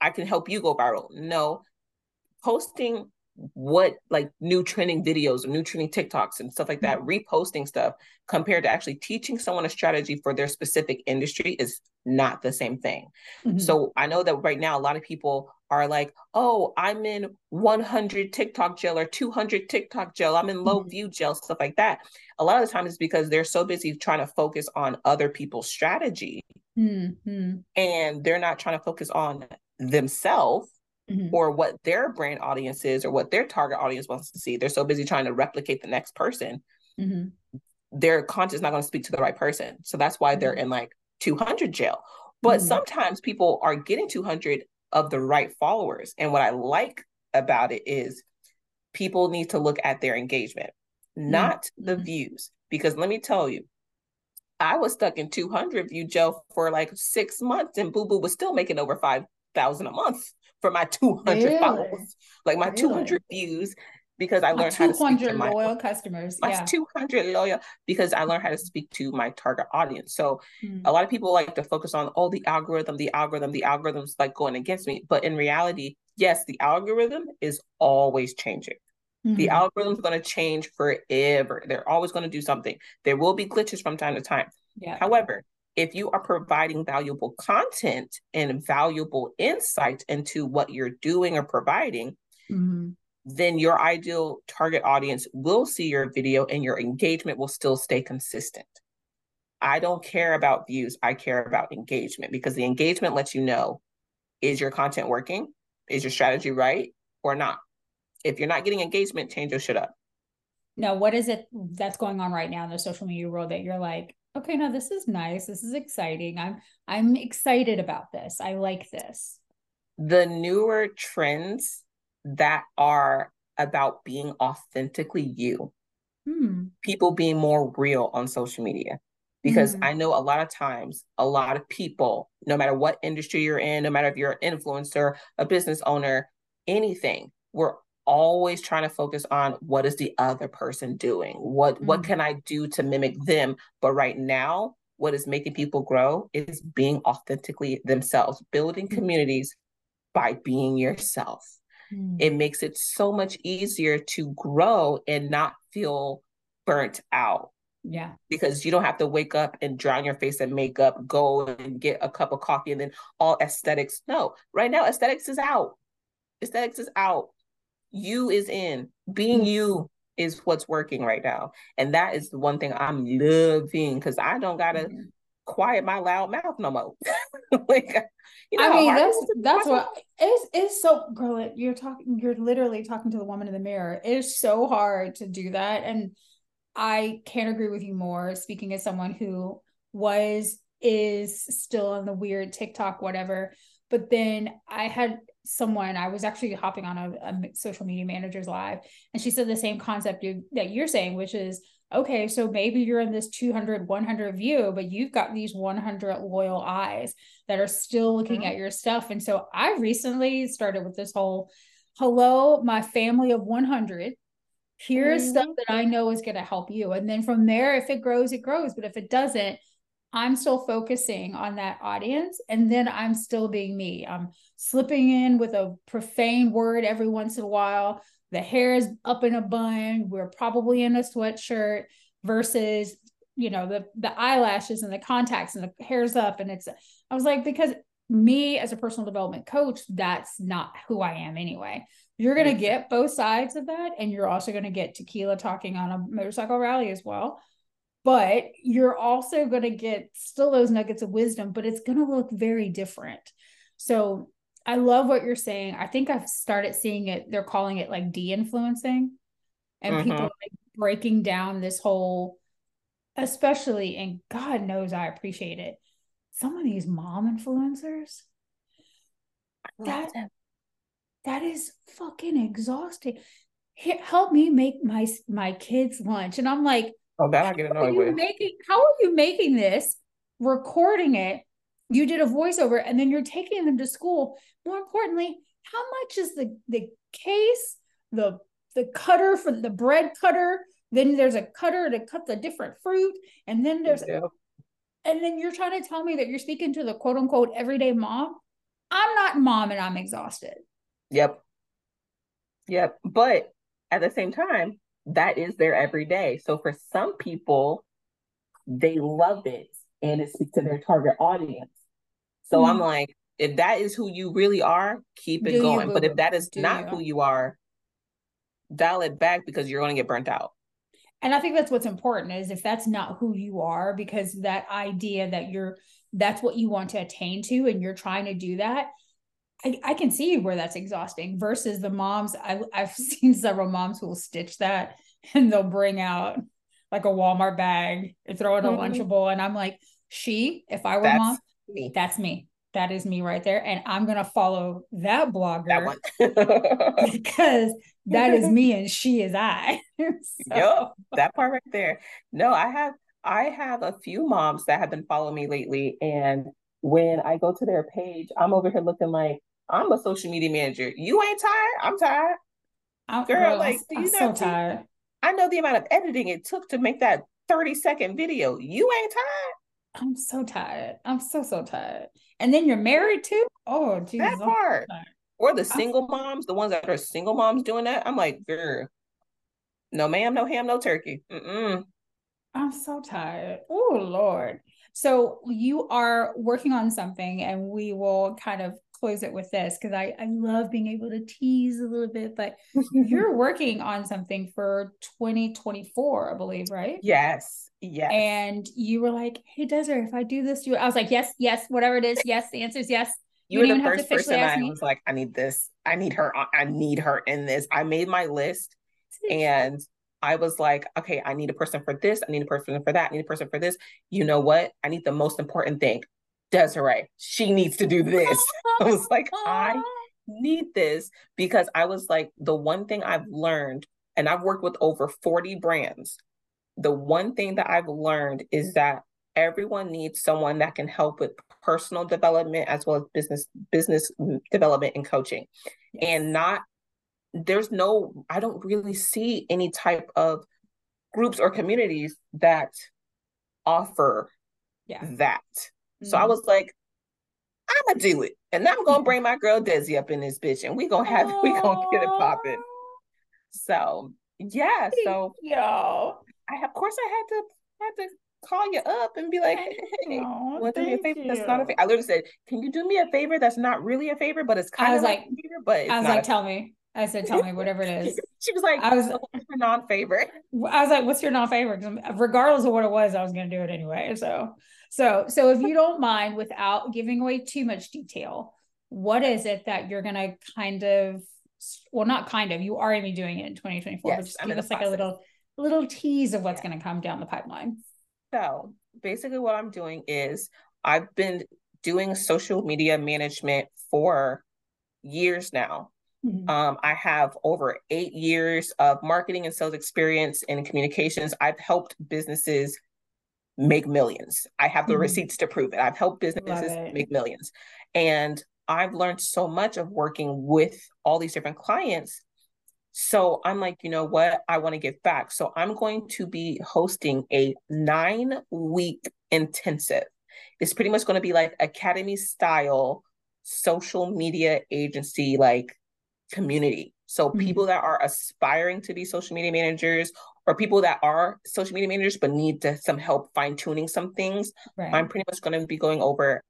I can help you go viral." No. Posting what like new trending videos or new trending TikToks and stuff like that, mm-hmm. reposting stuff compared to actually teaching someone a strategy for their specific industry is not the same thing. Mm-hmm. So I know that right now a lot of people are like, oh, I'm in 100 TikTok gel or 200 TikTok gel. I'm in low mm-hmm. view gel, stuff like that. A lot of the time it's because they're so busy trying to focus on other people's strategy mm-hmm. and they're not trying to focus on themselves mm-hmm. or what their brand audience is or what their target audience wants to see. They're so busy trying to replicate the next person. Mm-hmm. Their content is not going to speak to the right person. So that's why they're mm-hmm. in like 200 jail. But mm-hmm. sometimes people are getting 200 of the right followers. And what I like about it is people need to look at their engagement, not the mm-hmm. views. Because let me tell you, I was stuck in 200 view jail for like six months, and Boo Boo was still making over 5,000 a month for my 200 really? followers, like my really? 200 views, because I learned how to speak to my loyal customers. My yeah. 200 loyal because I learned how to speak to my target audience. So mm. a lot of people like to focus on oh the algorithm, the algorithm, the algorithm's like going against me. But in reality, yes, the algorithm is always changing. Mm-hmm. The algorithm's going to change forever. They're always going to do something. There will be glitches from time to time. Yeah. However, if you are providing valuable content and valuable insight into what you're doing or providing, mm-hmm. then your ideal target audience will see your video and your engagement will still stay consistent. I don't care about views, I care about engagement because the engagement lets you know is your content working? Is your strategy right or not? If you're not getting engagement, change your shit up. Now, what is it that's going on right now in the social media world that you're like, okay, now this is nice. This is exciting. I'm I'm excited about this. I like this. The newer trends that are about being authentically you. Hmm. People being more real on social media. Because hmm. I know a lot of times, a lot of people, no matter what industry you're in, no matter if you're an influencer, a business owner, anything, we're always trying to focus on what is the other person doing what mm-hmm. what can i do to mimic them but right now what is making people grow is being authentically themselves building mm-hmm. communities by being yourself mm-hmm. it makes it so much easier to grow and not feel burnt out yeah. Because you don't have to wake up and drown your face in makeup, go and get a cup of coffee, and then all aesthetics. No, right now, aesthetics is out. Aesthetics is out you is in being mm-hmm. you is what's working right now. And that is the one thing i'm loving because i don't gotta mm-hmm. quiet my loud mouth no more. *laughs* Like you know i mean that's that's what it's it's so girl you're talking you're literally talking to the woman in the mirror. It is so hard to do that and i can't agree with you more speaking as someone who was is still on the weird tiktok whatever. But then i had someone i was actually hopping on a, a, social media manager's live and she said the same concept you, that you're saying which is okay, so maybe you're in this 200, 100 view, but you've got these 100 loyal eyes that are still looking mm-hmm. at your stuff. And so I recently started with this whole hello, my family of 100. Here's mm-hmm. stuff that I know is going to help you. And then from there, if it grows, it grows. But if it doesn't, I'm still focusing on that audience. And then I'm still being me. I'm slipping in with a profane word every once in a while. The hair is up in a bun. We're probably in a sweatshirt versus, you know, the the eyelashes and the contacts and the hair's up. And it's I was like, because me as a personal development coach, that's not who I am anyway. You're going to get both sides of that. And you're also going to get tequila talking on a motorcycle rally as well. But you're also going to get still those nuggets of wisdom, but it's going to look very different. So I love what you're saying. I think I've started seeing it. They're calling it like de influencing and mm-hmm. people like breaking down this whole, especially, and God knows I appreciate it some of these mom influencers that that is fucking exhausting help me make my my kids lunch and i'm like oh that i get annoyed with making how are you making this recording it you did a voiceover and then you're taking them to school more importantly how much is the the case the the cutter for the bread cutter then there's a cutter to cut the different fruit and then there's yeah. And then you're trying to tell me that you're speaking to the quote unquote everyday mom. I'm not mom and I'm exhausted. Yep. Yep. But at the same time, that is their everyday. So for some people, they love it and it speaks to their target audience. So mm-hmm. I'm like, if that is who you really are, keep it Do going. But if that is Do not you? who you are, dial it back because you're going to get burnt out and i think that's what's important is if that's not who you are because that idea that you're that's what you want to attain to and you're trying to do that I, I can see where that's exhausting versus the moms I, i've *laughs* seen several moms who will stitch that and they'll bring out like a walmart bag and throw in a mm-hmm. lunchable and i'm like she if i were that's mom me. that's me that is me right there. And I'm going to follow that blogger that *laughs* *laughs* because that is me and she is I. so. Yep, that part right there. No, I have I have a few moms that have been following me lately. And when I go to their page, I'm over here looking like I'm a social media manager. You ain't tired? I'm tired. I'm, Girl, girl like, do you I'm know? So tired. I know the amount of editing it took to make that 30 second video. You ain't tired? I'm so tired. I'm so so tired. And then you're married too. Oh, geez, that part. Or the single moms, the ones that are single moms doing that. I'm like, girl, no ma'am, no ham, no turkey. Mm-mm. I'm so tired. Oh Lord. So you are working on something, and we will kind of close it with this because I, I love being able to tease a little bit, but *laughs* you're working on something for 2024, I believe, right? Yes. Yes. And you were like, Hey, Desiree, if I do this, you I was like, Yes, yes, whatever it is. Yes. The answer is yes. You, you were the first person I me. was like, I need this. I need her. I need her in this. I made my list *laughs* and I was like, okay, I need a person for this. I need a person for that. I need a person for this. You know what? I need the most important thing. Desiree, she needs to do this. *laughs* Oh I was like, I need this because I was like, the one thing I've learned, and I've worked with over 40 brands. The one thing that I've learned is that everyone needs someone that can help with personal development as well as business business mm, development and coaching. Yes. And not there's no I don't really see any type of groups or communities that offer yeah. that. So I mm-hmm. was like, I'm gonna do it, and I'm gonna bring my girl Desi up in this bitch, and we gonna have *laughs* we gonna get it popping. So yeah, so yo, I of course I had to had to call you up and be like, hey, oh, want to do a favor? You. That's not a favor. I literally said, can you do me a favor? That's not really a favor, but it's kind of like, like favor, but I was like, tell me. I said, tell me whatever it is. *laughs* she was like, I was a non-favorite. I was like, what's your non-favorite? Regardless of what it was, I was to do it anyway. So so, so if you don't mind, without giving away too much detail, what is it that you're gonna kind of, well, not kind of, you are gonna be doing it in 2024, yes, but just I'm give us like a little, little tease of what's yeah. gonna come down the pipeline. So, basically, what I'm doing is I've been doing social media management for years now. Mm-hmm. Um, I have over eight years of marketing and sales experience in communications. I've helped businesses make millions. I have the mm-hmm. receipts to prove it. I've helped businesses make millions. And I've learned so much of working with all these different clients. So I'm like, you know what? I want to give back. So I'm going to be hosting a nine week intensive. It's pretty much going to be like academy style social media agency, like community. So mm-hmm. people that are aspiring to be social media managers or people that are social media managers but need to, some help fine tuning some things, right. I'm pretty much going to be going over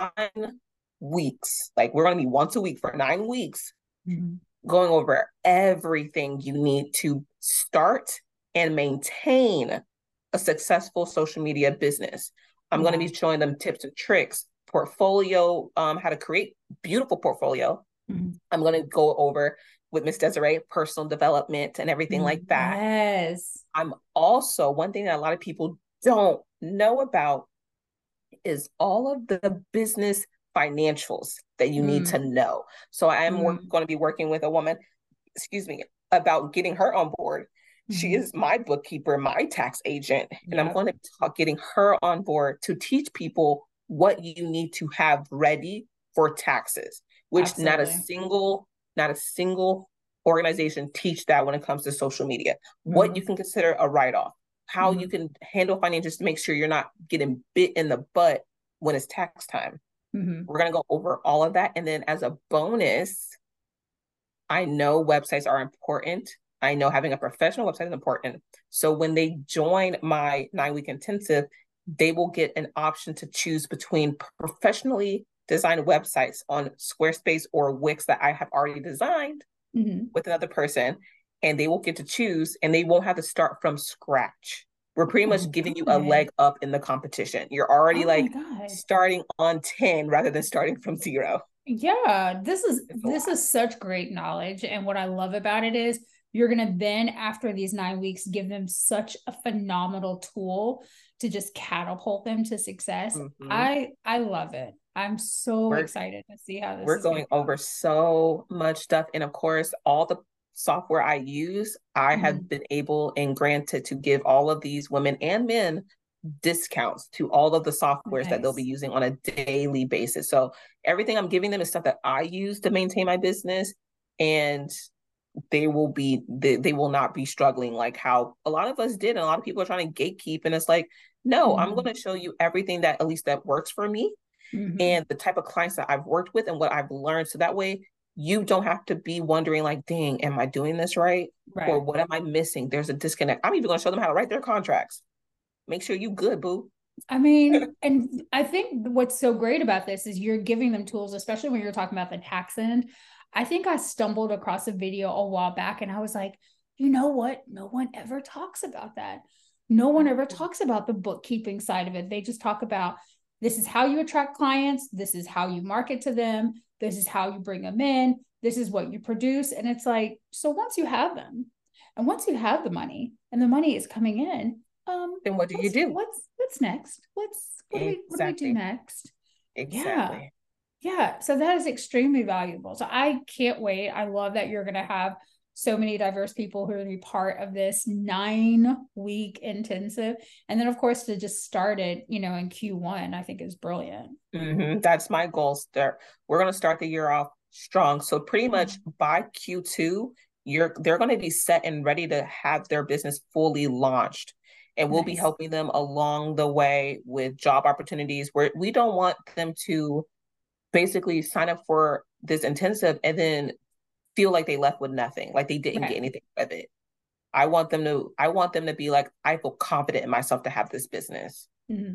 nine weeks. Like we're going to be once a week for nine weeks, mm-hmm. going over everything you need to start and maintain a successful social media business. I'm yeah. going to be showing them tips and tricks, portfolio, um, how to create beautiful portfolio. Mm-hmm. I'm going to go over with Miss Desiree personal development and everything like that. Yes. I'm also one thing that a lot of people don't know about is all of the business financials that you mm. need to know. So I am mm. going to be working with a woman, excuse me, about getting her on board. Mm. She mm-hmm. is my bookkeeper, my tax agent, and I'm going to talk getting her on board to teach people what you need to have ready for taxes, which Absolutely. not a single, not a single organization teach that when it comes to social media. What mm-hmm. you can consider a write-off, how you can handle financials to make sure you're not getting bit in the butt when it's tax time. Mm-hmm. We're going to go over all of that. And then as a bonus, I know websites are important. I know having a professional website is important. So when they join my nine week intensive, they will get an option to choose between professionally designed websites on Squarespace or Wix that I have already designed mm-hmm. with another person. And they will get to choose and they won't have to start from scratch. We're pretty much giving you a leg up in the competition. You're already oh like starting on 10 rather than starting from zero. Yeah, this is this is such great knowledge. And what I love about it is you're gonna then, after these nine weeks, give them such a phenomenal tool to just catapult them to success. Mm-hmm. I I love it. I'm so we're, excited to see how this we're going over so much stuff. And of course, all the software I use, I mm-hmm. have been able and granted to give all of these women and men discounts to all of the softwares nice. that they'll be using on a daily basis. So everything I'm giving them is stuff that I use to maintain my business and they will be they, they will not be struggling like how a lot of us did and a lot of people are trying to gatekeep and it's like no mm-hmm. i'm going to show you everything that at least that works for me mm-hmm. and the type of clients that i've worked with and what i've learned so that way you don't have to be wondering like dang am i doing this right, right. or what am i missing there's a disconnect i'm even going to show them how to write their contracts make sure you good boo I mean, *laughs* and I think what's so great about this is you're giving them tools, especially when you're talking about the tax end. I think I stumbled across a video a while back and I was like, you know what? No one ever talks about that. No one ever mm-hmm. talks about the bookkeeping side of it. They just talk about this is how you attract clients, this is how you market to them, this is how you bring them in. This is what you produce. And it's like, so once you have them, and once you have the money and the money is coming in, um, then what do you do? What's what's next? What's what, exactly. do, we, what do we do next? Exactly. Yeah. Yeah. So that is extremely valuable. So I can't wait. I love that you're gonna have so many diverse people who are going to be part of this nine week intensive and then of course to just start it you know in q1 i think is brilliant mm-hmm. that's my goal there we're going to start the year off strong so pretty much mm-hmm. by q2 you're they're going to be set and ready to have their business fully launched and we'll nice. be helping them along the way with job opportunities where we don't want them to basically sign up for this intensive and then feel like they left with nothing, like they didn't right. get anything with it. I want them to I want them to be like I feel confident in myself to have this business. Mm-hmm.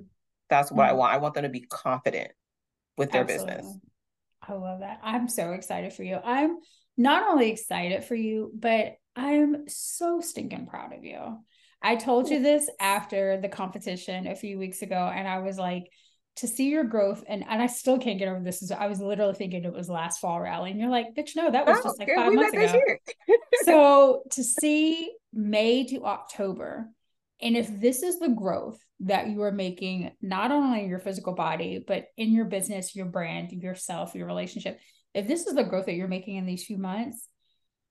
That's what mm-hmm. I want. I want them to be confident with their Absolutely. business. I love that. I'm so excited for you. I'm not only excited for you, but I'm so stinking proud of you. I told you this after the competition a few weeks ago, and I was like, to see your growth and and I still can't get over this I was literally thinking it was last fall rally and you're like bitch no that was oh, just like 5 months ago. *laughs* so to see May to October and if this is the growth that you are making not only your physical body but in your business, your brand, yourself, your relationship, if this is the growth that you're making in these few months,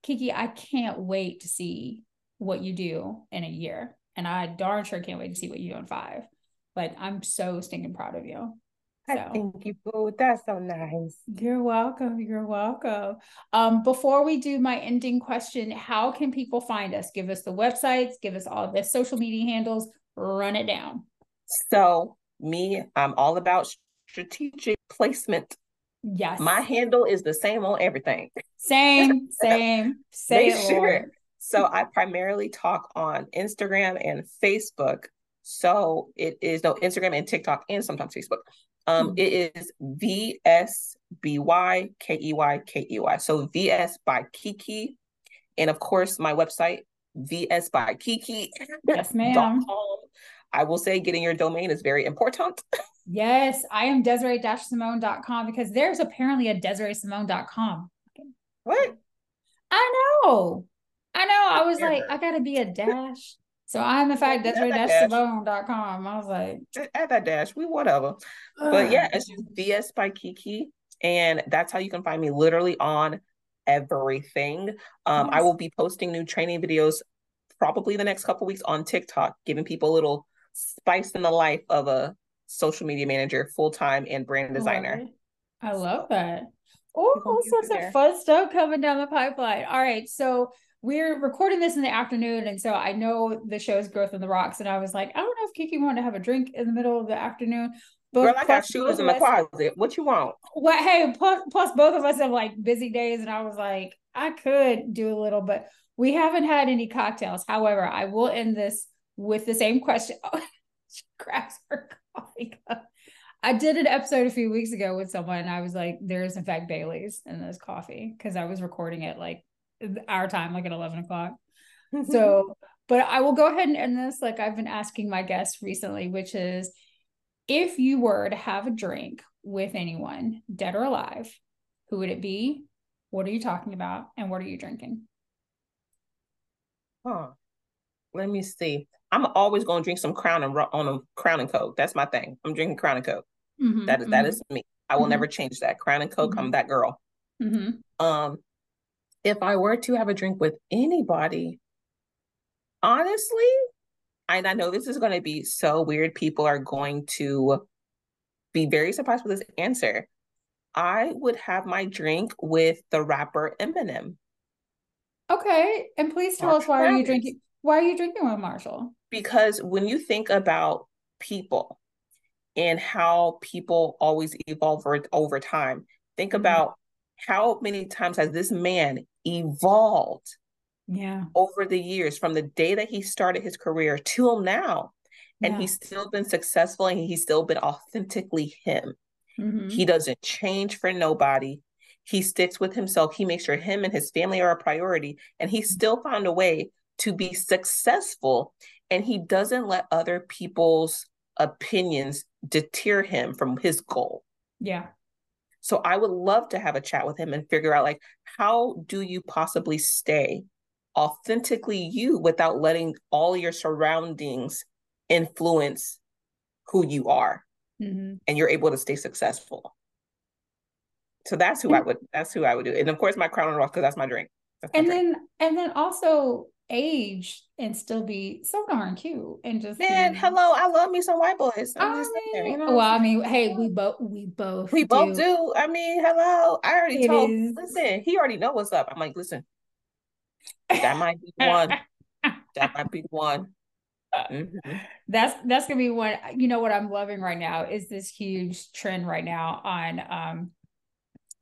Key Key, I can't wait to see what you do in a year and I darn sure can't wait to see what you do in 5 but I'm so stinking proud of you. So. I thank you, Boo. That's so nice. You're welcome. You're welcome. Um, before we do my ending question, how can people find us? Give us the websites, give us all the social media handles, run it down. So, me, I'm all about strategic placement. Yes. My handle is the same on everything. Same, *laughs* same, same. sure. So, I primarily talk on Instagram and Facebook so, it is no Instagram and TikTok and sometimes Facebook. Um, mm-hmm. it is V S B Y K E Y K E Y. So VS by Key Key. And of course, my website, VS by Key Key. Yes, ma'am. I will say getting your domain is very important. *laughs* yes, I am Desiree-Simone.com because there's apparently a Desiree-Simone.com. What? I know. I know. I was like, I gotta be a dash. So I'm in fact Desiree-Simone.com. I was like, add that dash. We whatever. but yeah, it's just VS by Key Key. And that's how you can find me literally on everything. Um, yes. I will be posting new training videos probably the next couple weeks on TikTok, giving people a little spice in the life of a social media manager, full time and brand designer. I love that. Oh, all sorts of fun stuff coming down the pipeline. All right. So we're recording this in the afternoon, and so I know the show's Growth in the Rocks, and I was like, I don't know if Key Key wanted to have a drink in the middle of the afternoon. But Girl, I got shoes in the closet. What you want? What? Hey, plus, plus both of us have like busy days, and I was like, I could do a little, but we haven't had any cocktails. However, I will end this with the same question. *laughs* Oh, she grabs her coffee cup. I did an episode a few weeks ago with someone, and I was like, "There is in fact Bailey's in this coffee" because I was recording it like our time, like at 11 o'clock. *laughs* so, but I will go ahead and end this like I've been asking my guests recently, which is if you were to have a drink with anyone, dead or alive, who would it be? What are you talking about? And what are you drinking? Huh. Let me see. I'm always going to drink some Crown and on a Crown and Coke. That's my thing. I'm drinking Crown and Coke. Mm-hmm, that is, mm-hmm. that is me. I will mm-hmm. never change that. Crown and Coke. I'm mm-hmm. that girl. Mm-hmm. Um, if I were to have a drink with anybody, honestly, and I know this is going to be so weird, people are going to be very surprised with this answer. I would have my drink with the rapper Eminem. Okay, and please tell Marshall us why are you drinking? Why are you drinking with Marshall? Because when you think about people and how people always evolve over, over time, think mm-hmm. about how many times has this man evolved yeah. over the years from the day that he started his career till now? And yeah. he's still been successful and he's still been authentically him. Mm-hmm. he doesn't change for nobody. He sticks with himself. He makes sure him and his family are a priority. And he still found a way to be successful. And he doesn't let other people's opinions deter him from his goal. Yeah so I would love to have a chat with him and figure out like how do you possibly stay authentically you without letting all your surroundings influence who you are mm-hmm. and you're able to stay successful. So that's who I would that's who I would do. And of course my crown and rock because that's my drink. That's my and drink. then and then also age and still be so darn cute and just man hello i love me some white boys. I'm I mean, there, you know well i mean hey we both we both we do. both do. i mean hello i already it told is... listen he already know what's up. I'm like listen that might be *laughs* one. That might be one. Mm-hmm. that's that's gonna be one you know what i'm loving right now is this huge trend right now on um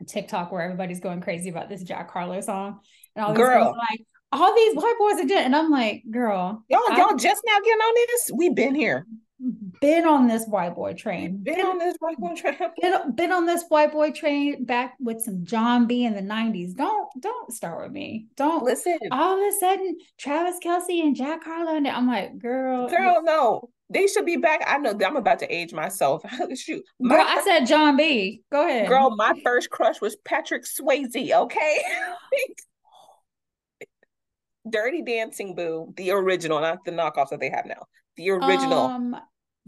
tiktok where everybody's going crazy about this jack harlow song and all these girls like all these white boys are dead. And I'm like, girl. Y'all, y'all just now getting on this? We've been here. Been on this white boy train. Been, been on this white boy train. *laughs* Been, been on this white boy train back with some Jon B in the 90s. Don't don't start with me. Don't listen. All of a sudden, Travis Kelce and Jack Harlow. And I'm like, girl. Girl, no. They should be back. I know I'm about to age myself. *laughs* Shoot. My girl, I said Jon B. Go ahead. Girl, my first crush was Patrick Swayze, okay? *laughs* Dirty Dancing Boo, the original, not the knockoffs that they have now. The original um,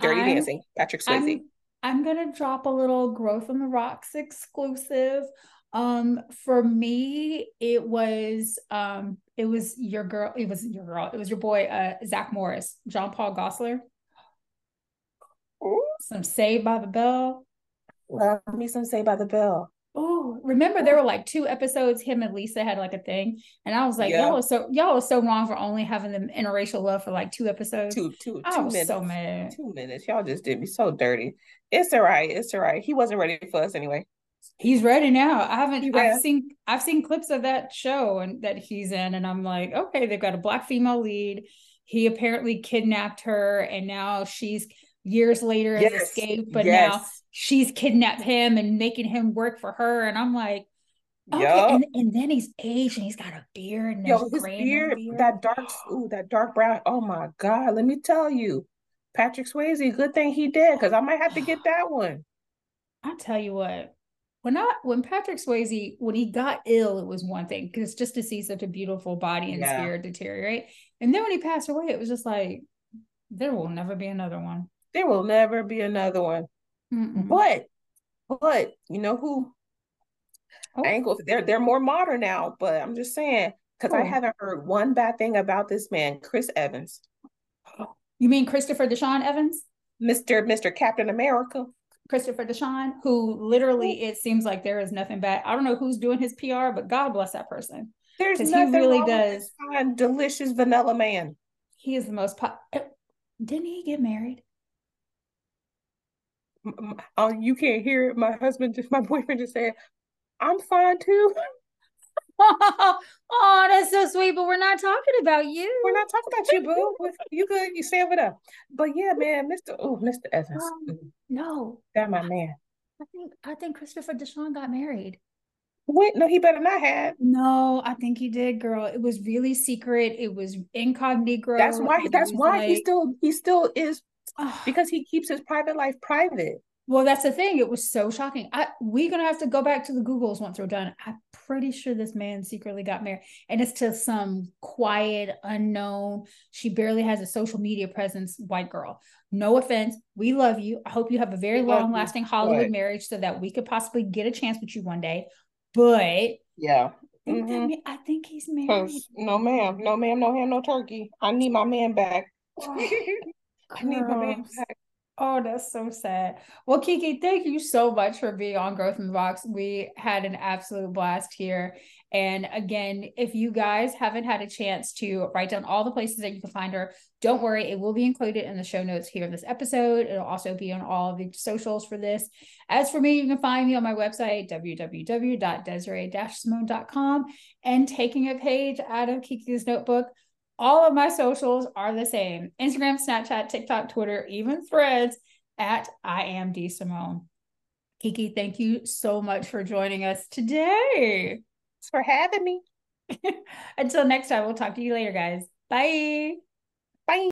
Dirty I'm, Dancing, Patrick Swayze. I'm, I'm gonna drop a little Growth on the Rocks exclusive. Um, for me, it was um, it was your girl. It was your girl. It was your boy, uh, Zach Morris, John Paul Gosselaar. Ooh. Some Saved by the Bell. Love me some Saved by the Bell. Oh, remember there were like two episodes. Him and Lisa had like a thing, and I was like, yeah. y'all was so y'all was so wrong for only having them interracial love for like two episodes. Two, two, I two was minutes. so mad. Two minutes. Y'all just did me so dirty. It's all right. It's all right. He wasn't ready for us anyway. He's ready now. I haven't. I've seen. I've seen clips of that show and that he's in, and I'm like, okay, they've got a black female lead. He apparently kidnapped her, and now she's years later yes. escaped, but yes. now she's kidnapped him and making him work for her. And I'm like, okay. Yep. And, and then he's aged and he's got a beard and Yo, his beard, beard, that dark, ooh, that dark brown. Oh my God. Let me tell you, Patrick Swayze, good thing he did, because I might have to get that one. *sighs* I'll tell you what, when I when Patrick Swayze when he got ill, it was one thing because just to see such a beautiful body and yeah. spirit deteriorate, and then when he passed away, it was just like there will never be another one. There will never be another one. Mm-mm. But but you know who? Oh. I ain't. They're they're more modern now, but I'm just saying because oh. I haven't heard one bad thing about this man, Chris Evans. *gasps* You mean Christopher Deshaun Evans? Mr. Mr. Captain America. Christopher Deshaun, who literally it seems like there is nothing bad. I don't know who's doing his PR, but God bless that person. There's nothing he really does. delicious vanilla man. He is the most. Po- eh, Didn't he get married? Oh, you can't hear it. My husband, just my boyfriend, just said, "I'm fine too." *laughs* oh, that's so sweet. But we're not talking about you. We're not talking about you, boo. You good? You stay with there. But yeah, man, Mr. Oh, Mr. Evans. Um, mm. no, that my man. I think I think Christopher Deshaun got married. Wait, no, he better not have. No, I think he did, girl. It was really secret. It was incognito. That's why. That's why like, he still he still is because he keeps his private life private. Well, that's the thing. It was so shocking. I we're gonna have to go back to the Googles once we're done. I'm pretty sure this man secretly got married, and it's to some quiet, unknown. She barely has a social media presence. White girl. No offense. We love you. I hope you have a very long lasting Hollywood marriage so that we could possibly get a chance with you one day. But yeah, I mm-hmm. I think he's married. No, ma'am. No, ma'am. No ham. No turkey. I need my man back. *laughs* Oh. I need my man back. Oh, that's so sad. Well, Key Key, thank you so much for being on Growth in the Rocks. We had an absolute blast here. And again, if you guys haven't had a chance to write down all the places that you can find her, don't worry, it will be included in the show notes here in this episode. It'll also be on all of the socials for this. As for me, you can find me on my website, www.desiree-simone.com, and taking a page out of Key Key's notebook all of my socials are the same Instagram, Snapchat, TikTok, Twitter, even threads at I am D Simone. Key Key, thank you so much for joining us today. Thanks for having me. *laughs* Until next time, we'll talk to you later, guys. Bye.